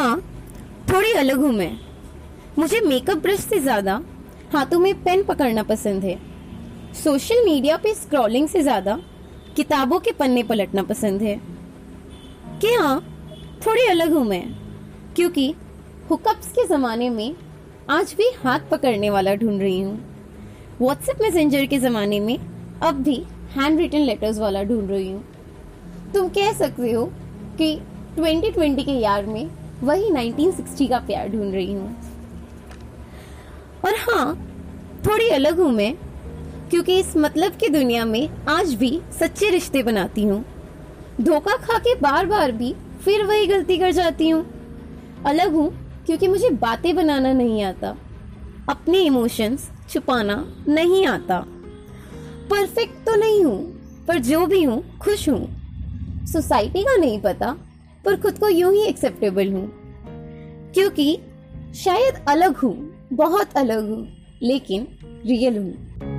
हाँ थोड़ी अलग हूँ मैं। मुझे मेकअप ब्रश से ज़्यादा हाथों में पेन पकड़ना पसंद है। सोशल मीडिया पे स्क्रॉलिंग से ज़्यादा किताबों के पन्ने पलटना पसंद है। कि हाँ थोड़ी अलग हूँ मैं, क्योंकि हुकअप्स के ज़माने में आज भी हाथ पकड़ने वाला ढूंढ रही हूँ। व्हाट्सएप मैसेंजर के ज़माने में अब भी हैंड रिटन लेटर्स वाला ढूंढ रही हूँ। तुम कह सकते हो कि 2020 के यार में वही 1960 का प्यार ढूंढ रही हूँ। और हाँ थोड़ी अलग हूँ मैं, क्योंकि इस मतलब की दुनिया में आज भी सच्चे रिश्ते बनाती हूँ। धोखा खा के बार बार भी फिर वही गलती कर जाती हूँ। अलग हूँ, क्योंकि मुझे बातें बनाना नहीं आता। अपने इमोशंस छुपाना नहीं आता। परफेक्ट तो नहीं हूँ, पर जो भी हूँ, खुश हूँ। सोसाइटी का नहीं पता पर खुद को यूँ ही एक्सेप्टेबल हूँ। क्योंकि शायद अलग हूँ, बहुत अलग हूँ, लेकिन रियल हूँ।